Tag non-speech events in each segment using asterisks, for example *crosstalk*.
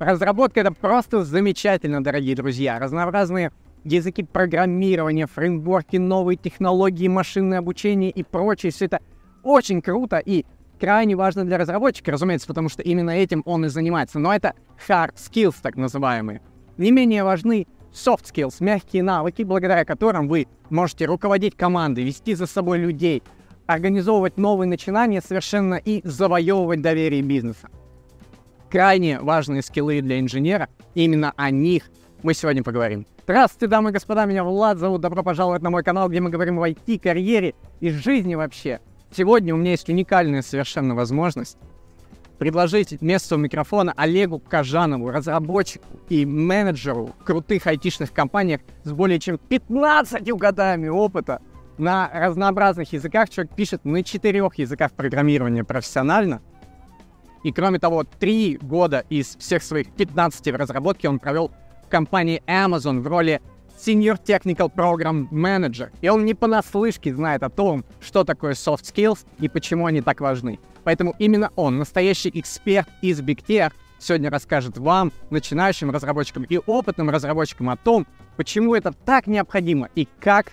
Разработка — это просто замечательно, дорогие друзья. Разнообразные языки программирования, фреймворки, новые технологии, машинное обучение и прочее. Все это очень круто и крайне важно для разработчика, разумеется, потому что именно этим он и занимается. Но это hard skills, так называемые. Не менее важны soft skills, мягкие навыки, благодаря которым вы можете руководить командой, вести за собой людей, организовывать новые начинания совершенно и завоевывать доверие бизнеса. Крайне важные скиллы для инженера, именно о них мы сегодня поговорим. Здравствуйте, дамы и господа, меня Влад зовут, добро пожаловать на мой канал, где мы говорим о IT-карьере и жизни вообще. Сегодня у меня есть уникальная совершенно возможность предложить место у микрофона Олегу Кажанову, разработчику и менеджеру крутых айтишных компаниях с более чем 15 годами опыта на разнообразных языках. Человек пишет на четырех языках программирования профессионально. И кроме того, три года из всех своих 15 в разработке он провел в компании Amazon в роли Senior Technical Program Manager. И он не понаслышке знает о том, что такое soft skills и почему они так важны. Поэтому именно он, настоящий эксперт из Big Tier, сегодня расскажет вам, начинающим разработчикам и опытным разработчикам о том, почему это так необходимо и как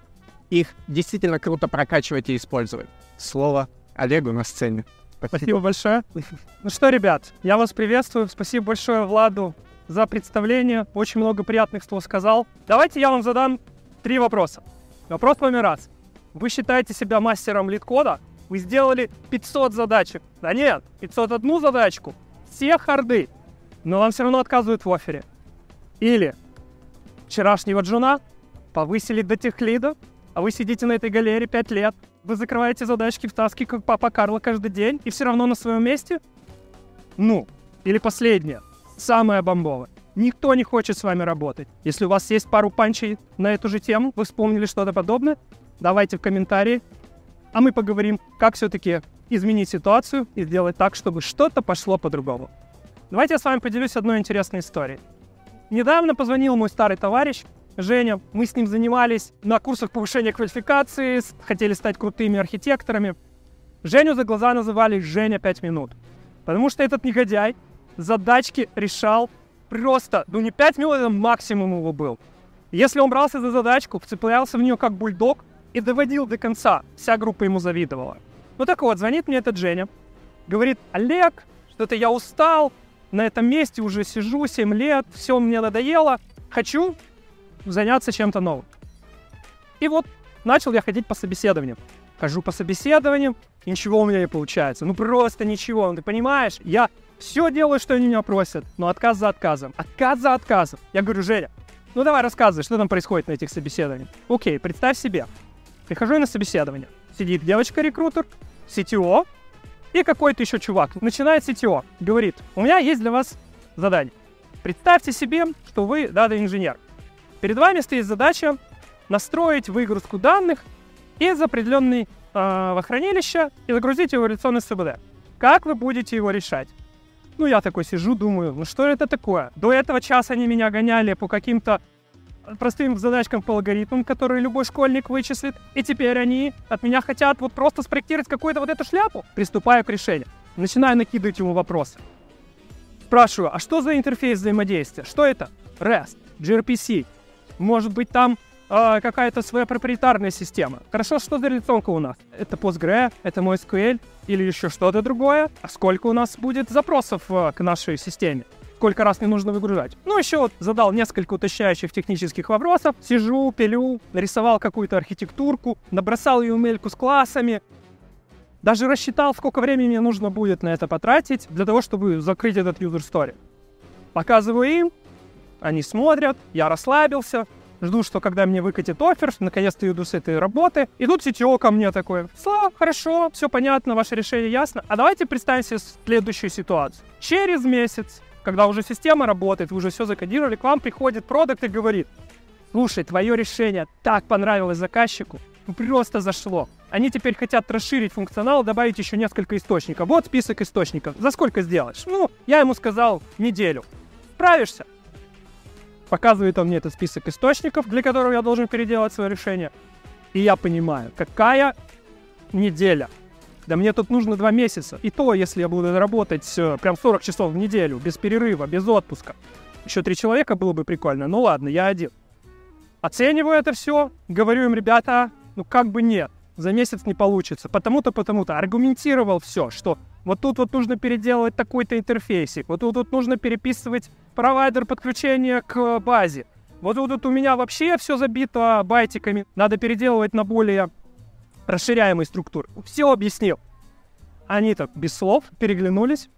их действительно круто прокачивать и использовать. Слово Олегу на сцене. Спасибо, Спасибо большое. Ну что, ребят, я вас приветствую. Спасибо большое Владу за представление. Очень много приятных слов сказал. Давайте я вам задам три вопроса. Вопрос номер раз. Вы считаете себя мастером лид-кода? Вы сделали 500 задачек. Да нет, 501 задачку. Все харды. Но вам все равно отказывают в офере. Или вчерашнего джуна повысили до тех лида, а вы сидите на этой галере 5 лет. Вы закрываете задачки в таске, как папа Карло каждый день, и все равно на своем месте? Ну, или последнее, самое бомбовое. Никто не хочет с вами работать. Если у вас есть пару панчей на эту же тему, вы вспомнили что-то подобное, давайте в комментарии, а мы поговорим, как все-таки изменить ситуацию и сделать так, чтобы что-то пошло по-другому. Давайте я с вами поделюсь одной интересной историей. Недавно позвонил мой старый товарищ, Женя. Мы с ним занимались на курсах повышения квалификации, хотели стать крутыми архитекторами. Женю за глаза называли «Женя 5 минут». Потому что этот негодяй задачки решал просто, ну не 5 минут, это максимум его был. Если он брался за задачку, вцеплялся в нее как бульдог, и доводил до конца. Вся группа ему завидовала. Ну так вот, звонит мне этот Женя. Говорит, Олег, что-то я устал, на этом месте уже сижу 7 лет, все мне надоело, хочу заняться чем-то новым. И вот начал я ходить по собеседованиям. Хожу по собеседованиям, и ничего у меня не получается. Ну просто ничего, ну, ты понимаешь? Я все делаю, что они меня просят, но отказ за отказом. Отказ за отказом. Я говорю, Женя, ну давай рассказывай, что там происходит на этих собеседованиях. Окей, представь себе, Прихожу я на собеседование. Сидит девочка-рекрутер, CTO и какой-то еще чувак. Начинает CTO. Говорит, у меня есть для вас задание. Представьте себе, что вы дата-инженер. Перед вами стоит задача настроить выгрузку данных из определенной э, хранилища и загрузить его в реляционный СБД. Как вы будете его решать? Ну, я такой сижу, думаю, ну что это такое? До этого часа они меня гоняли по каким-то простым задачкам по алгоритмам, которые любой школьник вычислит, и теперь они от меня хотят вот просто спроектировать какую-то вот эту шляпу. Приступаю к решению. Начинаю накидывать ему вопросы. Спрашиваю, а что за интерфейс взаимодействия? Что это? REST, gRPC. Может быть, там э, какая-то своя проприетарная система. Хорошо, что за реляционка у нас? Это Postgre, это MySQL или еще что-то другое? А сколько у нас будет запросов э, к нашей системе? сколько раз мне нужно выгружать. Ну, еще вот задал несколько уточняющих технических вопросов. Сижу, пилю, нарисовал какую-то архитектурку, набросал UML с классами. Даже рассчитал, сколько времени мне нужно будет на это потратить для того, чтобы закрыть этот user story. Показываю им, они смотрят, я расслабился, жду, что когда мне выкатит офер, наконец-то иду с этой работы. И тут CTO ко мне такой, Слава, хорошо, все понятно, ваше решение ясно. А давайте представим себе следующую ситуацию. Через месяц когда уже система работает, вы уже все закодировали, к вам приходит продукт и говорит, слушай, твое решение так понравилось заказчику, просто зашло. Они теперь хотят расширить функционал, добавить еще несколько источников. Вот список источников. За сколько сделаешь? Ну, я ему сказал неделю. Справишься? Показывает он мне этот список источников, для которого я должен переделать свое решение. И я понимаю, какая неделя. Да мне тут нужно два месяца. И то, если я буду работать э, прям 40 часов в неделю, без перерыва, без отпуска. Еще три человека было бы прикольно. Ну ладно, я один. Оцениваю это все, говорю им, ребята, ну как бы нет, за месяц не получится, потому-то, потому-то. Аргументировал все, что вот тут вот нужно переделывать такой-то интерфейсик, вот тут вот нужно переписывать провайдер подключения к базе. Вот тут вот у меня вообще все забито байтиками, надо переделывать на более расширяемой структуры. Все объяснил. Они так без слов переглянулись.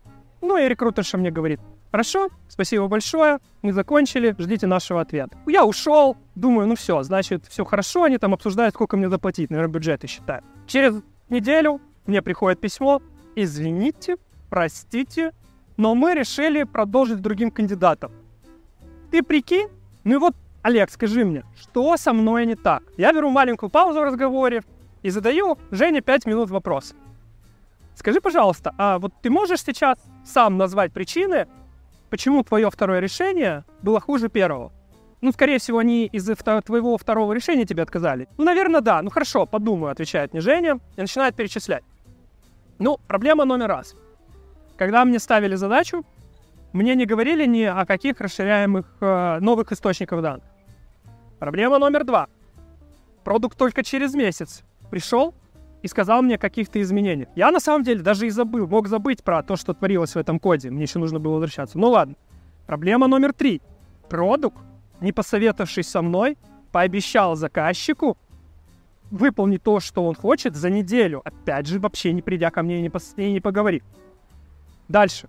Ну и рекрутерша мне говорит, Хорошо, спасибо большое, мы закончили, ждите нашего ответа. Я ушел, думаю, ну все, значит, все хорошо, они там обсуждают, сколько мне заплатить, наверное, бюджеты считают. Через неделю мне приходит письмо, извините, простите, но мы решили продолжить другим кандидатом. Ты прикинь? Ну и вот, Олег, скажи мне, что со мной не так? Я беру маленькую паузу в разговоре и задаю Жене 5 минут вопрос. Скажи, пожалуйста, а вот ты можешь сейчас сам назвать причины, почему твое второе решение было хуже первого? Ну, скорее всего, они из-за твоего второго решения тебе отказали. Ну, наверное, да. Ну, хорошо, подумаю, отвечает мне Женя и начинает перечислять. Ну, проблема номер раз. Когда мне ставили задачу, мне не говорили ни о каких расширяемых э, новых источниках данных. Проблема номер два. Продукт только через месяц пришел и сказал мне о каких-то изменениях. Я на самом деле даже и забыл, мог забыть про то, что творилось в этом коде. Мне еще нужно было возвращаться. Ну ладно. Проблема номер три. Продукт, не посоветовавшись со мной, пообещал заказчику выполнить то, что он хочет за неделю. Опять же, вообще не придя ко мне и не, пос... и не поговорив. Дальше.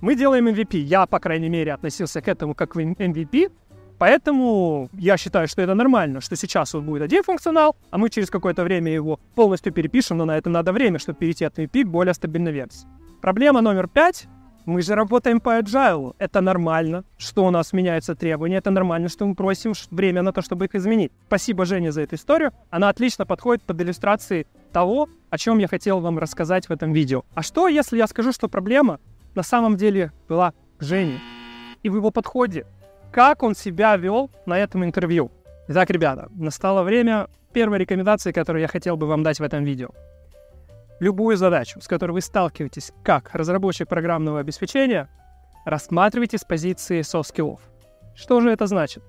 Мы делаем MVP. Я, по крайней мере, относился к этому как в MVP, Поэтому я считаю, что это нормально, что сейчас вот будет один функционал, а мы через какое-то время его полностью перепишем, но на это надо время, чтобы перейти от MVP к более стабильной версии. Проблема номер пять. Мы же работаем по agile. Это нормально, что у нас меняются требования. Это нормально, что мы просим время на то, чтобы их изменить. Спасибо Жене за эту историю. Она отлично подходит под иллюстрации того, о чем я хотел вам рассказать в этом видео. А что, если я скажу, что проблема на самом деле была Жене и в его подходе как он себя вел на этом интервью. Итак, ребята, настало время первой рекомендации, которую я хотел бы вам дать в этом видео. Любую задачу, с которой вы сталкиваетесь как разработчик программного обеспечения, рассматривайте с позиции soft skills. Что же это значит?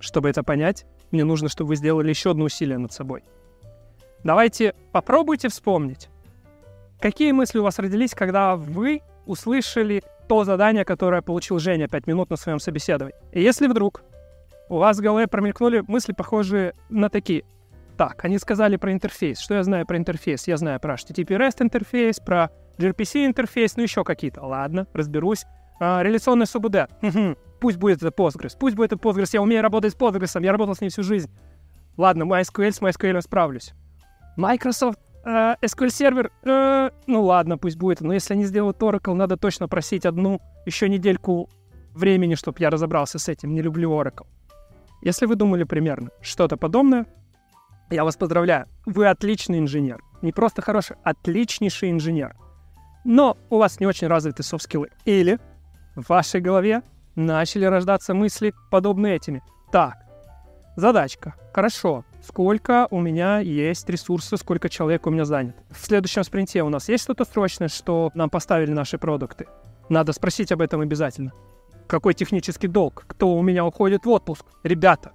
Чтобы это понять, мне нужно, чтобы вы сделали еще одно усилие над собой. Давайте попробуйте вспомнить, какие мысли у вас родились, когда вы услышали то задание, которое получил Женя 5 минут на своем собеседовании. И если вдруг у вас в голове промелькнули мысли, похожие на такие. Так, они сказали про интерфейс. Что я знаю про интерфейс? Я знаю про HTTP REST интерфейс, про gRPC интерфейс, ну еще какие-то. Ладно, разберусь. А, реляционный СУБД. Пусть будет это Postgres. Пусть будет это Postgres. Я умею работать с Postgres. Я работал с ней всю жизнь. Ладно, MySQL, с MySQL справлюсь. Microsoft Uh, SQL сервер, uh, ну ладно, пусть будет. Но если они сделают Oracle, надо точно просить одну еще недельку времени, чтобы я разобрался с этим. Не люблю Oracle. Если вы думали примерно что-то подобное, я вас поздравляю. Вы отличный инженер. Не просто хороший, отличнейший инженер. Но у вас не очень развиты софт-скиллы. Или в вашей голове начали рождаться мысли, подобные этими. Так, задачка. Хорошо, сколько у меня есть ресурсов, сколько человек у меня занят. В следующем спринте у нас есть что-то срочное, что нам поставили наши продукты? Надо спросить об этом обязательно. Какой технический долг? Кто у меня уходит в отпуск? Ребята,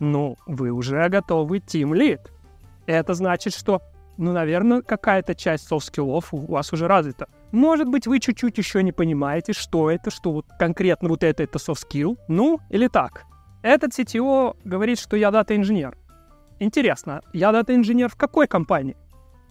ну, вы уже готовы Team Lead. Это значит, что, ну, наверное, какая-то часть софт-скиллов у вас уже развита. Может быть, вы чуть-чуть еще не понимаете, что это, что вот конкретно вот это, это софт-скилл. Ну, или так. Этот CTO говорит, что я дата-инженер. Интересно, я дата-инженер в какой компании?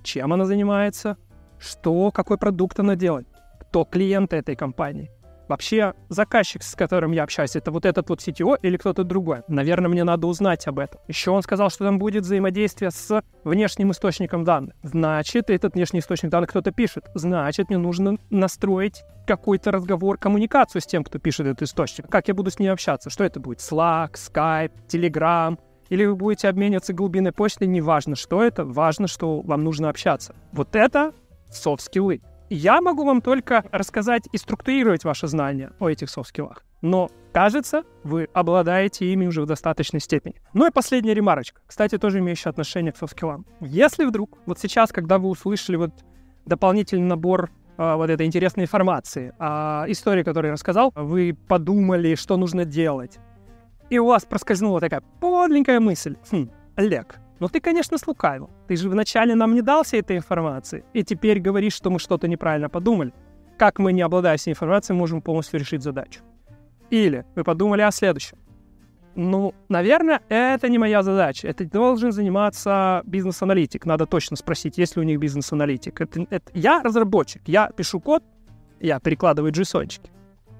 Чем она занимается? Что, какой продукт она делает? Кто клиенты этой компании? Вообще, заказчик, с которым я общаюсь, это вот этот вот CTO или кто-то другой? Наверное, мне надо узнать об этом. Еще он сказал, что там будет взаимодействие с внешним источником данных. Значит, этот внешний источник данных кто-то пишет. Значит, мне нужно настроить какой-то разговор, коммуникацию с тем, кто пишет этот источник. Как я буду с ней общаться? Что это будет? Slack, Skype, Telegram, или вы будете обмениваться глубинной почтой, неважно, что это, важно, что вам нужно общаться. Вот это софт-скиллы. Я могу вам только рассказать и структурировать ваши знания о этих софт-скиллах. Но, кажется, вы обладаете ими уже в достаточной степени. Ну и последняя ремарочка, кстати, тоже имеющая отношение к софт-скиллам. Если вдруг, вот сейчас, когда вы услышали вот дополнительный набор а, вот этой интересной информации, а, истории, которую я рассказал, вы подумали, что нужно делать. И у вас проскользнула такая подленькая мысль. Хм, Олег, ну ты, конечно, слукавил. Ты же вначале нам не дал всей этой информации, и теперь говоришь, что мы что-то неправильно подумали. Как мы, не обладая всей информацией, можем полностью решить задачу? Или вы подумали о следующем. Ну, наверное, это не моя задача. Это должен заниматься бизнес-аналитик. Надо точно спросить, есть ли у них бизнес-аналитик. Это, это... Я разработчик, я пишу код, я перекладываю джейсончики.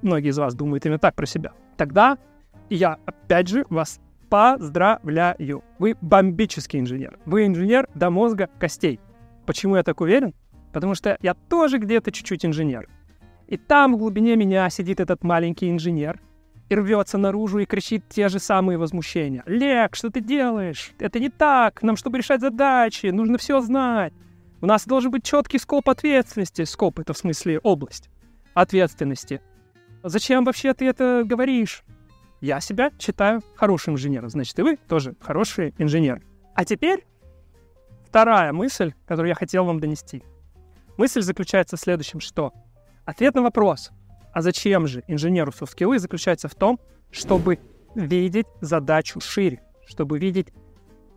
Многие из вас думают именно так про себя. Тогда я, опять же, вас поздравляю. Вы бомбический инженер. Вы инженер до мозга костей. Почему я так уверен? Потому что я тоже где-то чуть-чуть инженер. И там в глубине меня сидит этот маленький инженер, и рвется наружу и кричит те же самые возмущения. «Лек, что ты делаешь? Это не так. Нам, чтобы решать задачи, нужно все знать. У нас должен быть четкий скоп ответственности. Скоп — это в смысле область ответственности. Зачем вообще ты это говоришь? Я себя считаю хорошим инженером, значит, и вы тоже хороший инженер. А теперь вторая мысль, которую я хотел вам донести. Мысль заключается в следующем, что ответ на вопрос, а зачем же инженеру софт-скиллы заключается в том, чтобы видеть задачу шире, чтобы видеть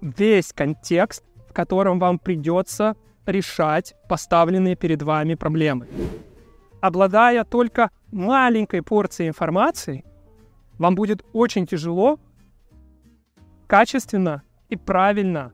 весь контекст, в котором вам придется решать поставленные перед вами проблемы. Обладая только маленькой порцией информации, вам будет очень тяжело качественно и правильно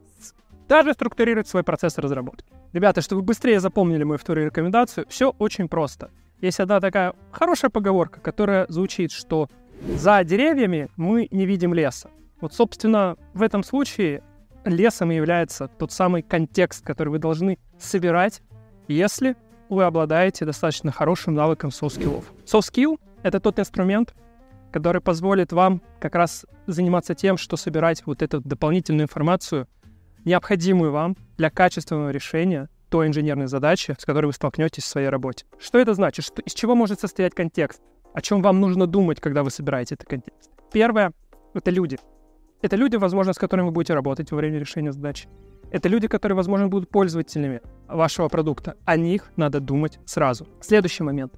даже структурировать свой процесс разработки. Ребята, чтобы вы быстрее запомнили мою вторую рекомендацию, все очень просто. Есть одна такая хорошая поговорка, которая звучит, что за деревьями мы не видим леса. Вот, собственно, в этом случае лесом является тот самый контекст, который вы должны собирать, если вы обладаете достаточно хорошим навыком софт-скиллов. Soft-skill — это тот инструмент, который позволит вам как раз заниматься тем, что собирать вот эту дополнительную информацию, необходимую вам для качественного решения той инженерной задачи, с которой вы столкнетесь в своей работе. Что это значит? Что, из чего может состоять контекст? О чем вам нужно думать, когда вы собираете этот контекст? Первое — это люди. Это люди, возможно, с которыми вы будете работать во время решения задачи. Это люди, которые, возможно, будут пользователями вашего продукта. О них надо думать сразу. Следующий момент.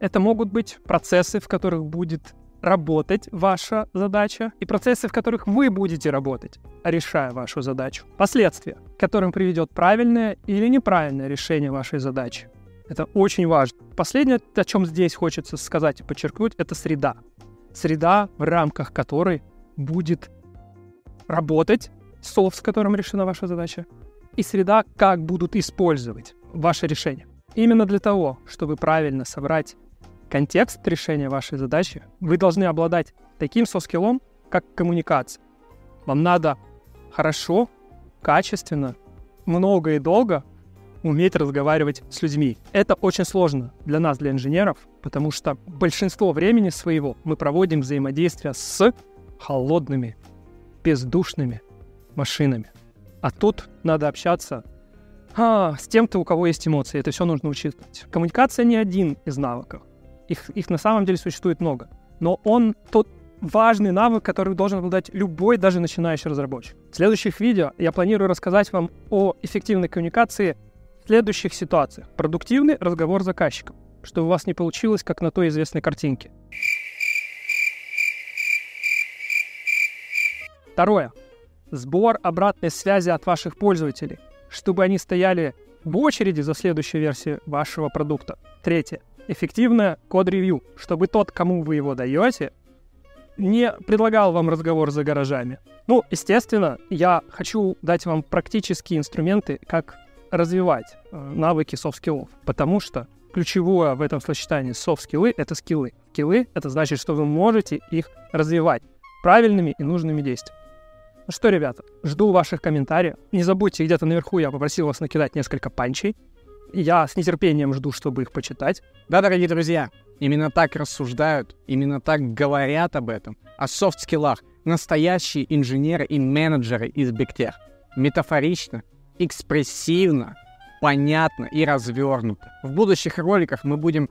Это могут быть процессы, в которых будет работать ваша задача и процессы, в которых вы будете работать, решая вашу задачу. Последствия, к которым приведет правильное или неправильное решение вашей задачи. Это очень важно. Последнее, о чем здесь хочется сказать и подчеркнуть, это среда. Среда, в рамках которой будет работать софт, с которым решена ваша задача, и среда, как будут использовать ваше решение. Именно для того, чтобы правильно собрать контекст решения вашей задачи, вы должны обладать таким соскиллом, как коммуникация. Вам надо хорошо, качественно, много и долго уметь разговаривать с людьми. Это очень сложно для нас, для инженеров, потому что большинство времени своего мы проводим взаимодействие с холодными, бездушными машинами. А тут надо общаться а, с тем-то, у кого есть эмоции. Это все нужно учитывать. Коммуникация не один из навыков. Их, их на самом деле существует много. Но он тот важный навык, который должен обладать любой, даже начинающий разработчик. В следующих видео я планирую рассказать вам о эффективной коммуникации в следующих ситуациях. Продуктивный разговор с заказчиком, чтобы у вас не получилось, как на той известной картинке. Второе. Сбор обратной связи от ваших пользователей, чтобы они стояли в очереди за следующей версией вашего продукта. Третье эффективное код-ревью, чтобы тот, кому вы его даете, не предлагал вам разговор за гаражами. Ну, естественно, я хочу дать вам практические инструменты, как развивать э, навыки софт-скиллов, потому что ключевое в этом сочетании софт-скиллы — это скиллы. Скиллы — это значит, что вы можете их развивать правильными и нужными действиями. Ну что, ребята, жду ваших комментариев. Не забудьте, где-то наверху я попросил вас накидать несколько панчей. Я с нетерпением жду, чтобы их почитать. Да, дорогие друзья, именно так рассуждают, именно так говорят об этом, о софт-скиллах настоящие инженеры и менеджеры из Бигтех. Метафорично, экспрессивно, понятно и развернуто. В будущих роликах мы будем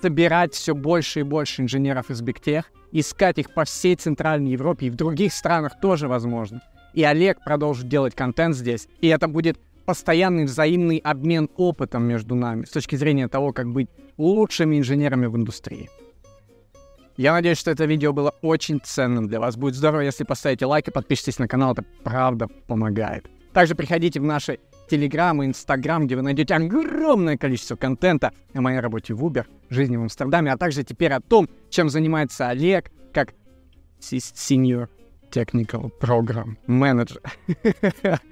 собирать все больше и больше инженеров из Бигтех, искать их по всей Центральной Европе и в других странах тоже возможно. И Олег продолжит делать контент здесь, и это будет постоянный взаимный обмен опытом между нами с точки зрения того, как быть лучшими инженерами в индустрии. Я надеюсь, что это видео было очень ценным для вас. Будет здорово, если поставите лайк и подпишитесь на канал. Это правда помогает. Также приходите в наши Телеграм и Инстаграм, где вы найдете огромное количество контента о моей работе в Uber, жизни в Амстердаме, а также теперь о том, чем занимается Олег, как Senior Technical Program Manager. *laughs*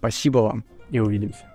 Спасибо вам и увидимся.